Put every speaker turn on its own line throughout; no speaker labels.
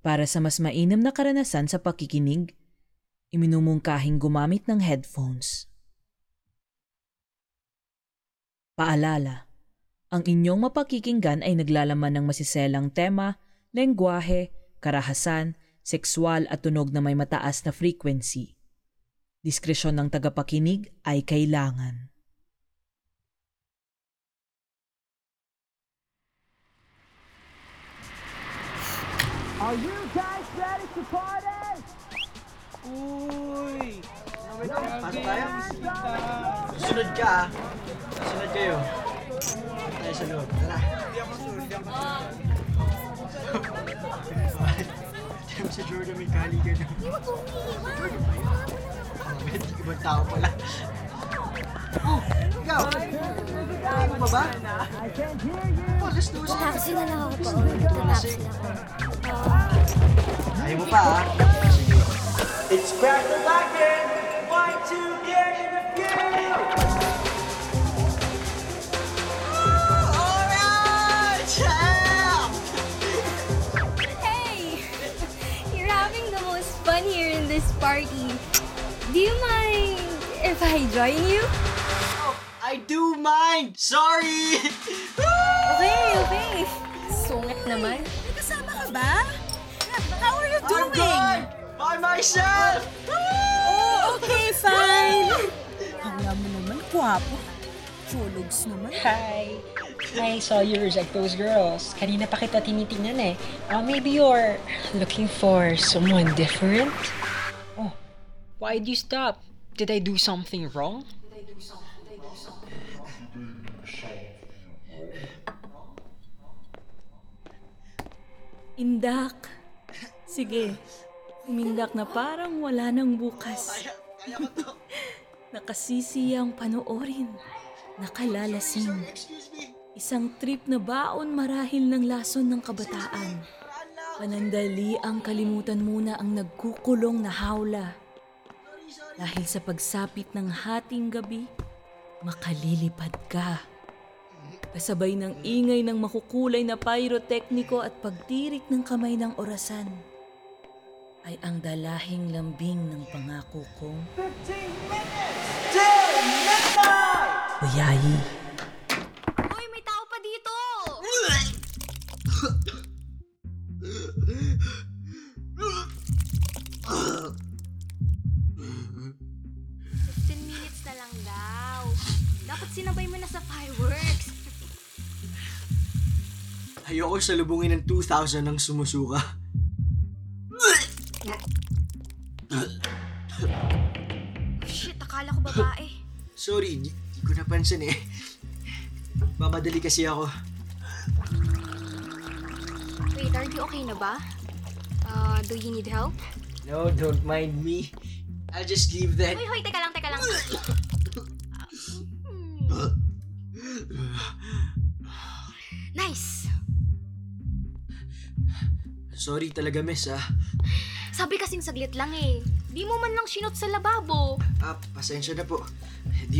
Para sa mas mainam na karanasan sa pakikinig, iminumungkahing gumamit ng headphones. Paalala, ang inyong mapakikinggan ay naglalaman ng masiselang tema, lengguwahe, karahasan, sexual at tunog na may mataas na frequency. Diskresyon ng tagapakinig ay kailangan.
Are you guys ready to party?
Uy!
Pasok tayo. Sunod ka ah. Sunod kayo. Tayo sa loob. Tara. Tiyan mo si Jordan may kaligan. Jordan ba yun? Hindi ko ba tao pala? Oh, ikaw! Hindi mo ba ba? Oh, let's do it.
Taxi na lang ako.
Ayaw mo pa ah. Sige.
It's crack the lacking! One, two, get in the field!
Alright! Yeah!
Hey! You're having the most fun here in this party. Do you mind if I join you?
Oh, I do mind! Sorry!
Okay, okay. Sungit naman.
Kasama ka ba?
By myself!
Oh, okay, fine. Kaya mo naman, kwapo. Chologs naman.
Hi! I saw you reject those girls. Kanina pa kita tinitingnan eh. Uh, maybe you're looking for someone different? Oh, why'd you stop? Did I do something wrong?
Indak. Sige. Umindak na parang wala nang bukas. Nakasisiyang panoorin. Nakalalasing. Isang trip na baon marahil ng lason ng kabataan. Panandali ang kalimutan muna ang nagkukulong na hawla. Dahil sa pagsapit ng hating gabi, makalilipad ka. Kasabay ng ingay ng makukulay na pyrotekniko at pagtirik ng kamay ng orasan, ay ang dalahing lambing ng pangako kong
15 minutes till midnight!
Uyayi.
Uy, may tao pa dito! Fifteen minutes na lang daw. Dapat sinabay mo na sa fireworks.
Ayoko sa lubungin ng 2,000 ng sumusuka. Sorry, di, di ko napansin eh. Mamadali kasi ako.
Wait, are you okay na ba? Uh, do you need help?
No, don't mind me. I'll just leave that.
Hoy, hoy, teka lang, teka lang. Nice!
Sorry talaga, miss ah.
Sabi kasing saglit lang eh. Di mo man lang sinot sa lababo.
Ah, pasensya na po.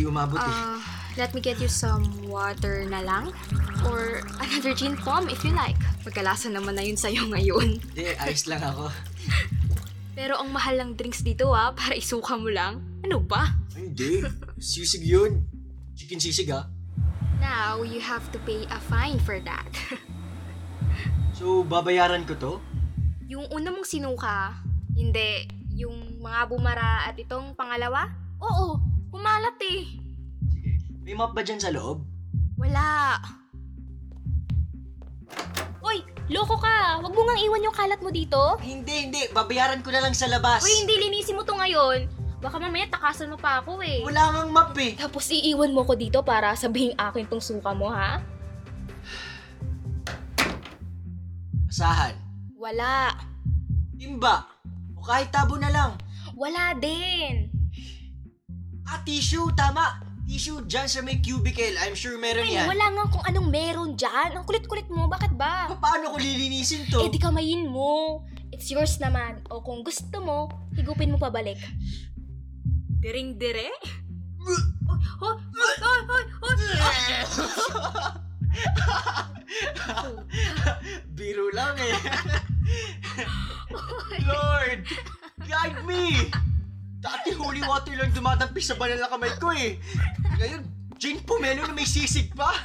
Di umabot eh.
Uh, let me get you some water na lang. Or another gin tom if you like. Pagkalasa naman na yun sa'yo ngayon.
Hindi, ayos lang ako.
Pero ang mahal ng drinks dito ah, para isuka mo lang. Ano ba?
Ay, Hindi, sisig yun. Chicken sisig ah.
Now, you have to pay a fine for that.
So, babayaran ko to?
yung una mong sinuka, hindi. Yung mga bumara at itong pangalawa? Oo, kumalat eh.
Sige. May map ba dyan sa loob?
Wala. Uy, loko ka. Huwag mo ngang iwan yung kalat mo dito.
Hindi, hindi. Babayaran ko na lang sa labas.
Uy, hindi linisin mo to ngayon. Baka mamaya takasan mo pa ako eh.
Wala ngang map eh.
Tapos iiwan mo ko dito para sabihin akin tong suka mo, ha?
Asahan.
Wala.
Timba. O kahit tabo na lang.
Wala din.
Ah, tissue. Tama. Tissue dyan sa may cubicle. I'm sure meron
Ay,
yan.
wala nga kung anong meron dyan. Ang kulit-kulit mo. Bakit ba?
Paano ko lilinisin to?
Eh, di kamayin mo. It's yours naman. O kung gusto mo, higupin mo pabalik. Diring-dire? Hoy! Hoy! Hoy! Hoy! Hoy!
Biro lang eh. me! Dati holy water lang dumadampi sa banal na kamay ko eh. Ngayon, Jane Pomelo na may sisig pa.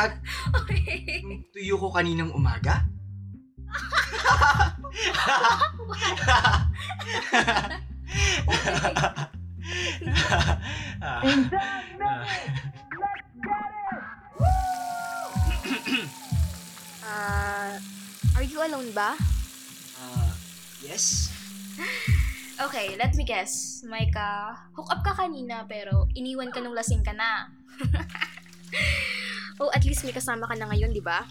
At yung tuyo ko kaninang umaga?
Ah, are you alone ba?
Ah, yes?
Okay, let me guess. May ka, hook up ka kanina pero iniwan ka nung lasing ka na. oh, at least may kasama ka na ngayon, di ba?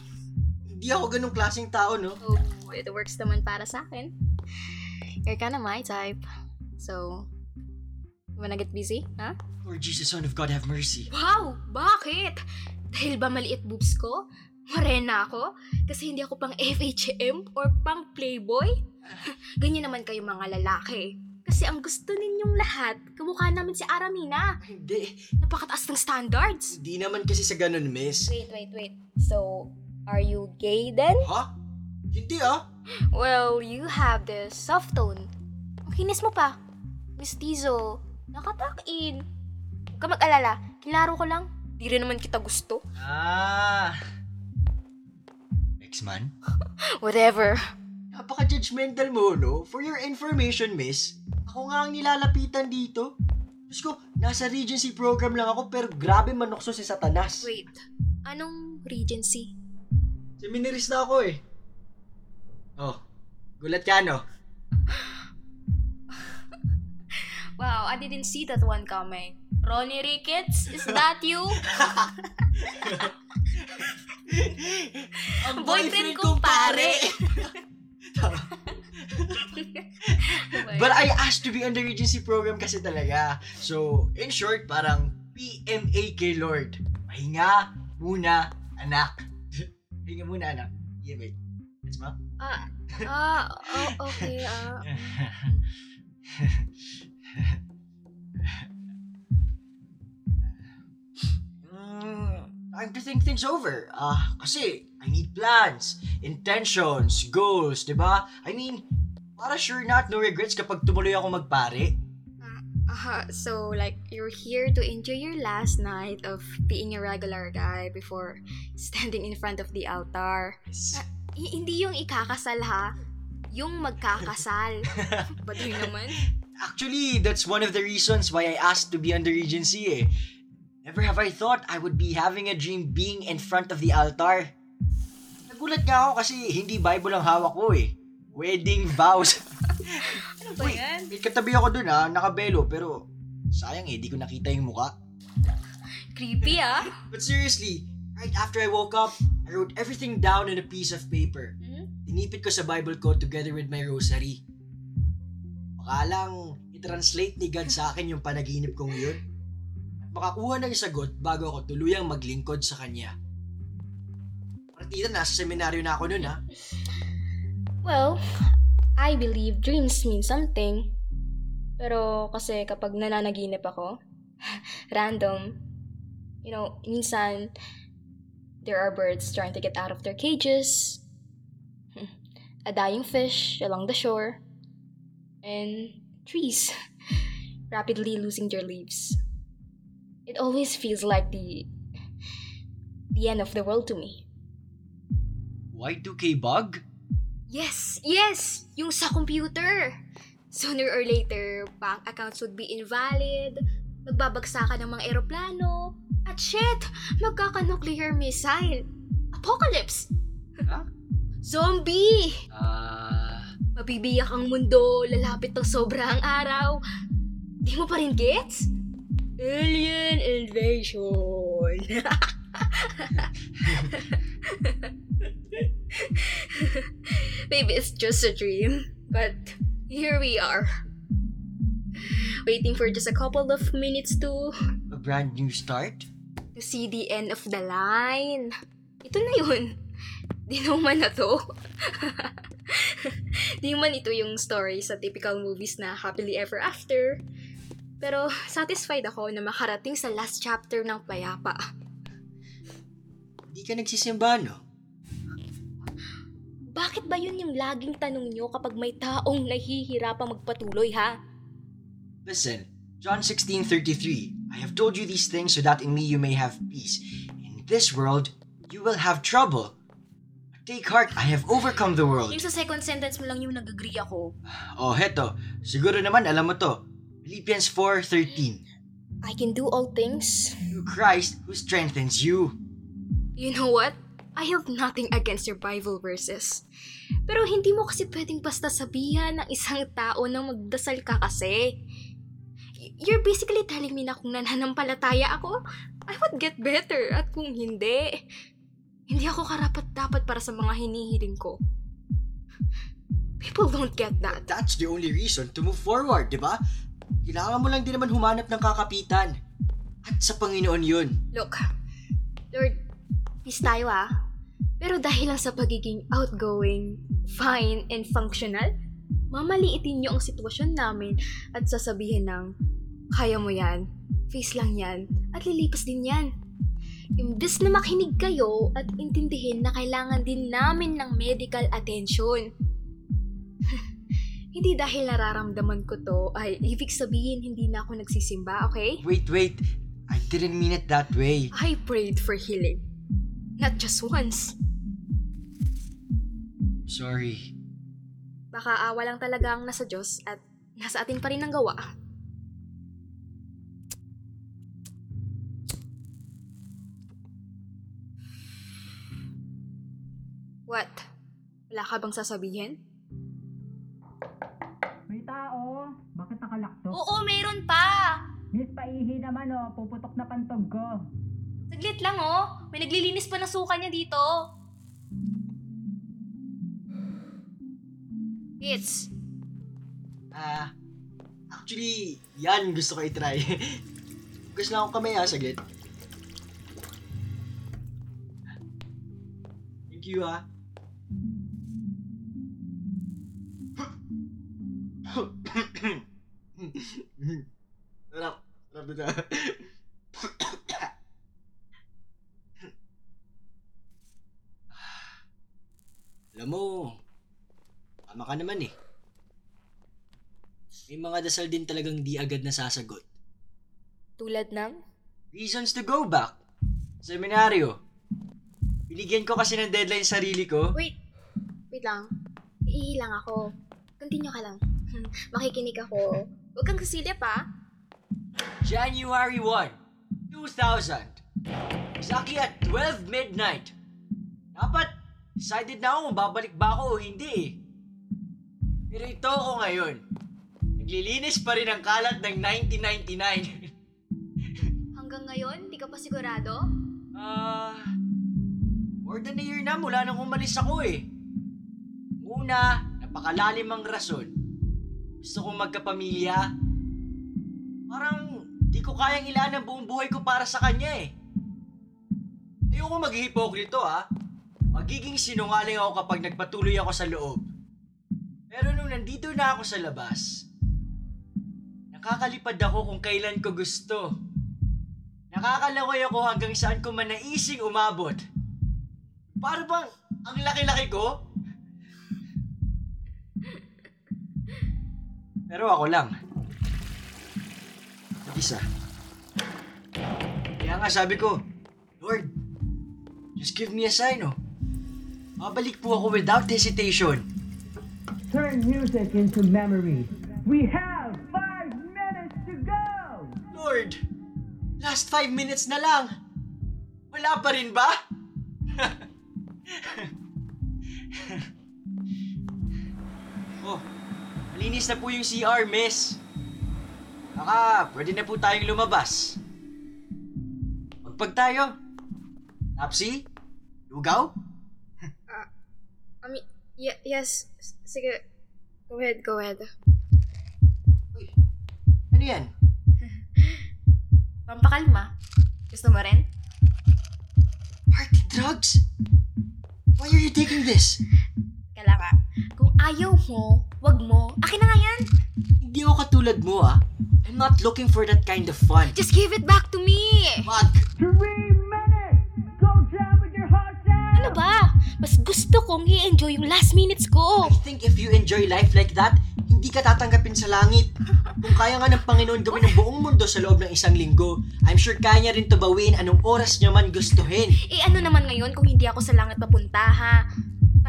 Hindi ako ganong klaseng tao, no?
Oh, it works naman para sa akin. You're kinda my type. So, you wanna get busy, ha?
Lord Jesus, Son of God, have mercy.
Wow! Bakit? Dahil ba maliit boobs ko? Morena ako? Kasi hindi ako pang FHM or pang Playboy? Ganyan naman kayo mga lalaki. Kasi ang gusto ninyong lahat, kamukha namin si Aramina.
Hindi.
Napakataas ng standards.
Hindi naman kasi sa ganun, miss.
Wait, wait, wait. So, are you gay then?
Ha? Hindi ah.
Well, you have this soft tone. Ang kinis mo pa. Miss Tizo, nakatak-in. Huwag ka mag-alala, kilaro ko lang. Di rin naman kita gusto.
Ah. Ex-man?
Whatever.
Napaka-judgmental mo, no? For your information, miss, ako nga ang nilalapitan dito. Diyos ko, nasa Regency program lang ako pero grabe manokso si Satanas.
Wait, anong Regency?
Seminarist na ako eh. Oh, gulat ka no?
Wow, I didn't see that one coming. Ronnie Ricketts, is that you?
Ang
Boyfriend kong pare.
But I asked to be on the Regency program kasi talaga. So, in short, parang PMA kay Lord. Pahinga muna, anak. Pahinga muna, anak. Yeah, mate. Gets mo?
ah, ah, oh, okay, ah.
Time to think things over. Ah, kasi I need plans, intentions, goals, 'di ba? I mean, para sure not no regrets kapag tumuloy ako magpare.
Uh, so, like, you're here to enjoy your last night of being a regular guy before standing in front of the altar.
Yes.
H- hindi yung ikakasal ha, yung magkakasal. Baduy naman.
Actually, that's one of the reasons why I asked to be on the Regency eh. Never have I thought I would be having a dream being in front of the altar. Nagulat nga ako kasi hindi Bible ang hawak ko eh. Wedding vows.
Ano ba yan?
May katabi ako dun ah, nakabelo, pero sayang eh, di ko nakita yung muka.
Creepy ah.
But seriously, right after I woke up, I wrote everything down on a piece of paper.
Hmm?
Tinipid ko sa Bible ko together with my rosary. Baka lang, i-translate ni God sa akin yung panaginip kong yun. Makakuha ng sagot bago ako tuluyang maglingkod sa Kanya. Partida, nasa seminaryo na ako nun ha.
Well, I believe dreams mean something. Pero kasi kapag nananaginip ako, random, you know, minsan, there are birds trying to get out of their cages, a dying fish along the shore, and trees rapidly losing their leaves. It always feels like the the end of the world to me.
Y2K bug?
Yes, yes! Yung sa computer. Sooner or later, bank accounts would be invalid, magbabagsakan ng mga eroplano, at shit, magkaka-nuclear missile. Apocalypse!
Ha?
Zombie!
Ah...
Mabibiyak ang mundo, lalapit ng sobrang araw. Di mo pa rin gets? Alien invasion! Maybe it's just a dream, but here we are. Waiting for just a couple of minutes to
a brand new start?
to see the end of the line. Ito na yun. Di naman na to. Di man ito yung story sa typical movies na happily ever after. Pero satisfied ako na makarating sa last chapter ng Payapa.
Hindi ka nagsisimba, no?
Bakit ba yun yung laging tanong nyo kapag may taong nahihirapang magpatuloy, ha?
Listen, John 16:33. I have told you these things so that in me you may have peace. In this world you will have trouble. Take heart, I have overcome the world.
Yung sa second sentence mo lang yung nag-agree ako.
Oh, heto. Siguro naman alam mo to. Philippians 4:13.
I can do all things.
Through Christ who strengthens you.
You know what? I have nothing against your Bible verses. Pero hindi mo kasi pwedeng basta sabihan ng isang tao na magdasal ka kasi. You're basically telling me na kung nananampalataya ako, I would get better. At kung hindi, hindi ako karapat dapat para sa mga hinihiling ko. People don't get that.
That's the only reason to move forward, di ba? Kailangan mo lang din naman humanap ng kakapitan. At sa Panginoon yun.
Look, Lord, peace tayo ah. Pero dahil lang sa pagiging outgoing, fine, and functional, mamaliitin niyo ang sitwasyon namin at sasabihin ng, kaya mo yan, face lang yan, at lilipas din yan. Imbes na makinig kayo at intindihin na kailangan din namin ng medical attention. Hindi dahil nararamdaman ko to ay ibig sabihin hindi na ako nagsisimba, okay?
Wait, wait. I didn't mean it that way.
I prayed for healing. Not just once.
Sorry.
Baka awa lang talaga ang nasa Diyos at nasa atin pa rin ang gawa. What? Wala ka bang sasabihin?
Tao. Bakit nakalakto?
Oo, meron pa!
Miss Paihi naman oh, puputok na pantog ko.
Saglit lang oh. May naglilinis pa ng suka niya dito. It's...
Ah, actually, yan gusto ko i-try. Gusto lang ako kamay ah, saglit. Thank you ah. Na. Alam mo, tama ka naman eh. May mga dasal din talagang di agad nasasagot.
Tulad ng...
Reasons to go back. Seminaryo. Binigyan ko kasi ng deadline sarili ko.
Wait. Wait lang. Iilang ako. Continue ka lang. Makikinig ako. Huwag kang kasilip ah.
January 1, 2000. Exactly at 12 midnight. Dapat, decided na ako kung babalik ba ako o hindi eh. Pero ito ako ngayon. Naglilinis pa rin ang kalat ng 1999.
Hanggang ngayon, di ka pa sigurado?
Ah, more than a year na mula nang umalis ako eh. Una, napakalalim ang rason. Gusto kong magkapamilya. Parang di ko kayang ilaan ang buong buhay ko para sa kanya eh. Ayoko maghihipokrito ah. Magiging sinungaling ako kapag nagpatuloy ako sa loob. Pero nung nandito na ako sa labas, nakakalipad ako kung kailan ko gusto. Nakakalaway ako hanggang saan ko man naising umabot. Para bang ang laki-laki ko? Pero ako lang. Isa. Kaya nga sabi ko, Lord, just give me a sign, oh. Babalik po ako without hesitation.
Turn music into memory. We have five minutes to go!
Lord, last five minutes na lang. Wala pa rin ba? oh, malinis na po yung CR, miss. Baka, pwede na po tayong lumabas. Magpag tayo. Tapsi? Lugaw?
I mean, y- yes. Sige. Go ahead, go ahead.
Uy, ano yan?
Pampakalma. Gusto mo rin?
Party drugs? Why are you taking this?
Kala ka. Kung ayaw mo, wag mo. Akin na nga yan.
Hindi ako katulad mo, ah. I'm not looking for that kind of fun.
Just give it back to me.
Wag!
Three minutes! Go jam with your heart out!
Ano ba? Mas gusto ko kong i-enjoy yung last minutes ko.
I think if you enjoy life like that, hindi ka tatanggapin sa langit. Kung kaya nga ng Panginoon gawin ang buong mundo sa loob ng isang linggo, I'm sure kaya niya rin to bawin anong oras niya man gustuhin.
Eh ano naman ngayon kung hindi ako sa langit papunta ha?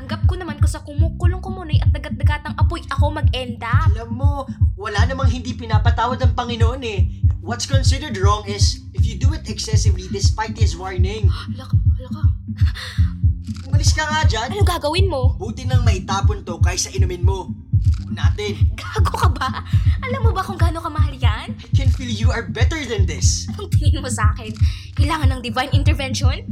Tanggap ko naman ko sa kumukulong kumunoy at dagat-dagatang apoy ako mag-end up.
Alam mo, wala namang hindi pinapatawad ng Panginoon eh. What's considered wrong is if you do it excessively despite His warning.
Hala ka, hala ka.
Umalis ka nga dyan.
Ano gagawin mo?
Buti nang maitapon to kaysa inumin mo. Natin.
Gago ka ba? Alam mo ba kung gaano kamahal yan?
I can feel you are better than this.
Anong tingin mo sa akin? Kailangan ng divine intervention?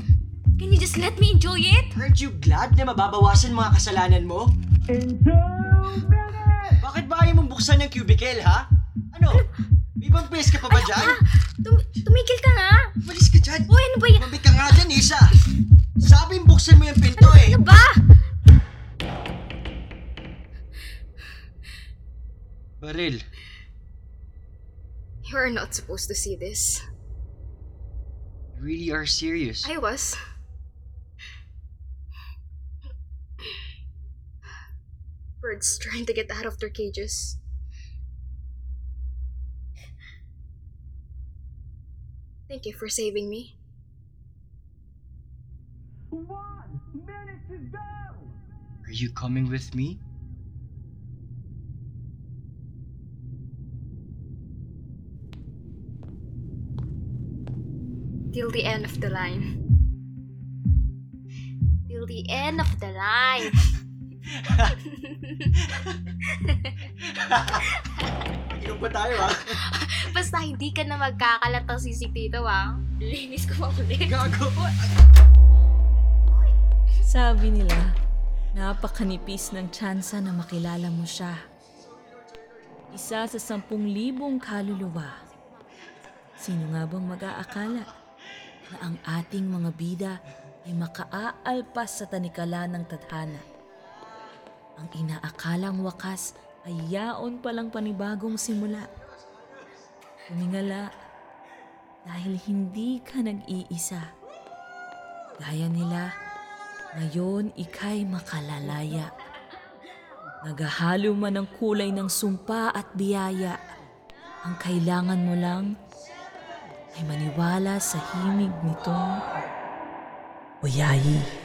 Can you just let me enjoy it?
Aren't you glad na mababawasan mga kasalanan mo?
In two minutes!
Bakit ba ayaw mong buksan yung cubicle, ha? Ano? May ibang place ka pa ba dyan?
Ah, tum- tumigil ka nga.
Malis ka dyan.
Uy, ano ba yan?
Mabi ka nga dyan, Isa. Sabing buksan mo yung pinto eh.
Ano ba?
Baril,
You are not supposed to see this.
you really are serious.
I was. Birds trying to get out of their cages. Thank you for saving me.
One minute to go!
Are you coming with me?
Till the end of the line. Till the end of the line.
Inom pa tayo, ha?
Basta hindi ka na magkakalat ng sisig dito, ah. Linis ko pa ulit.
Gago.
Sabi nila, napakanipis ng tsansa na makilala mo siya. Isa sa sampung libong kaluluwa. Sino nga bang mag-aakala na ang ating mga bida ay makaaalpas sa tanikala ng tadhana? Ang inaakalang wakas ay yaon palang panibagong simula. Tumingala dahil hindi ka nag-iisa. Gaya nila, ngayon ika'y makalalaya. Nagahalo man ang kulay ng sumpa at biyaya. Ang kailangan mo lang ay maniwala sa himig nitong Oyayi.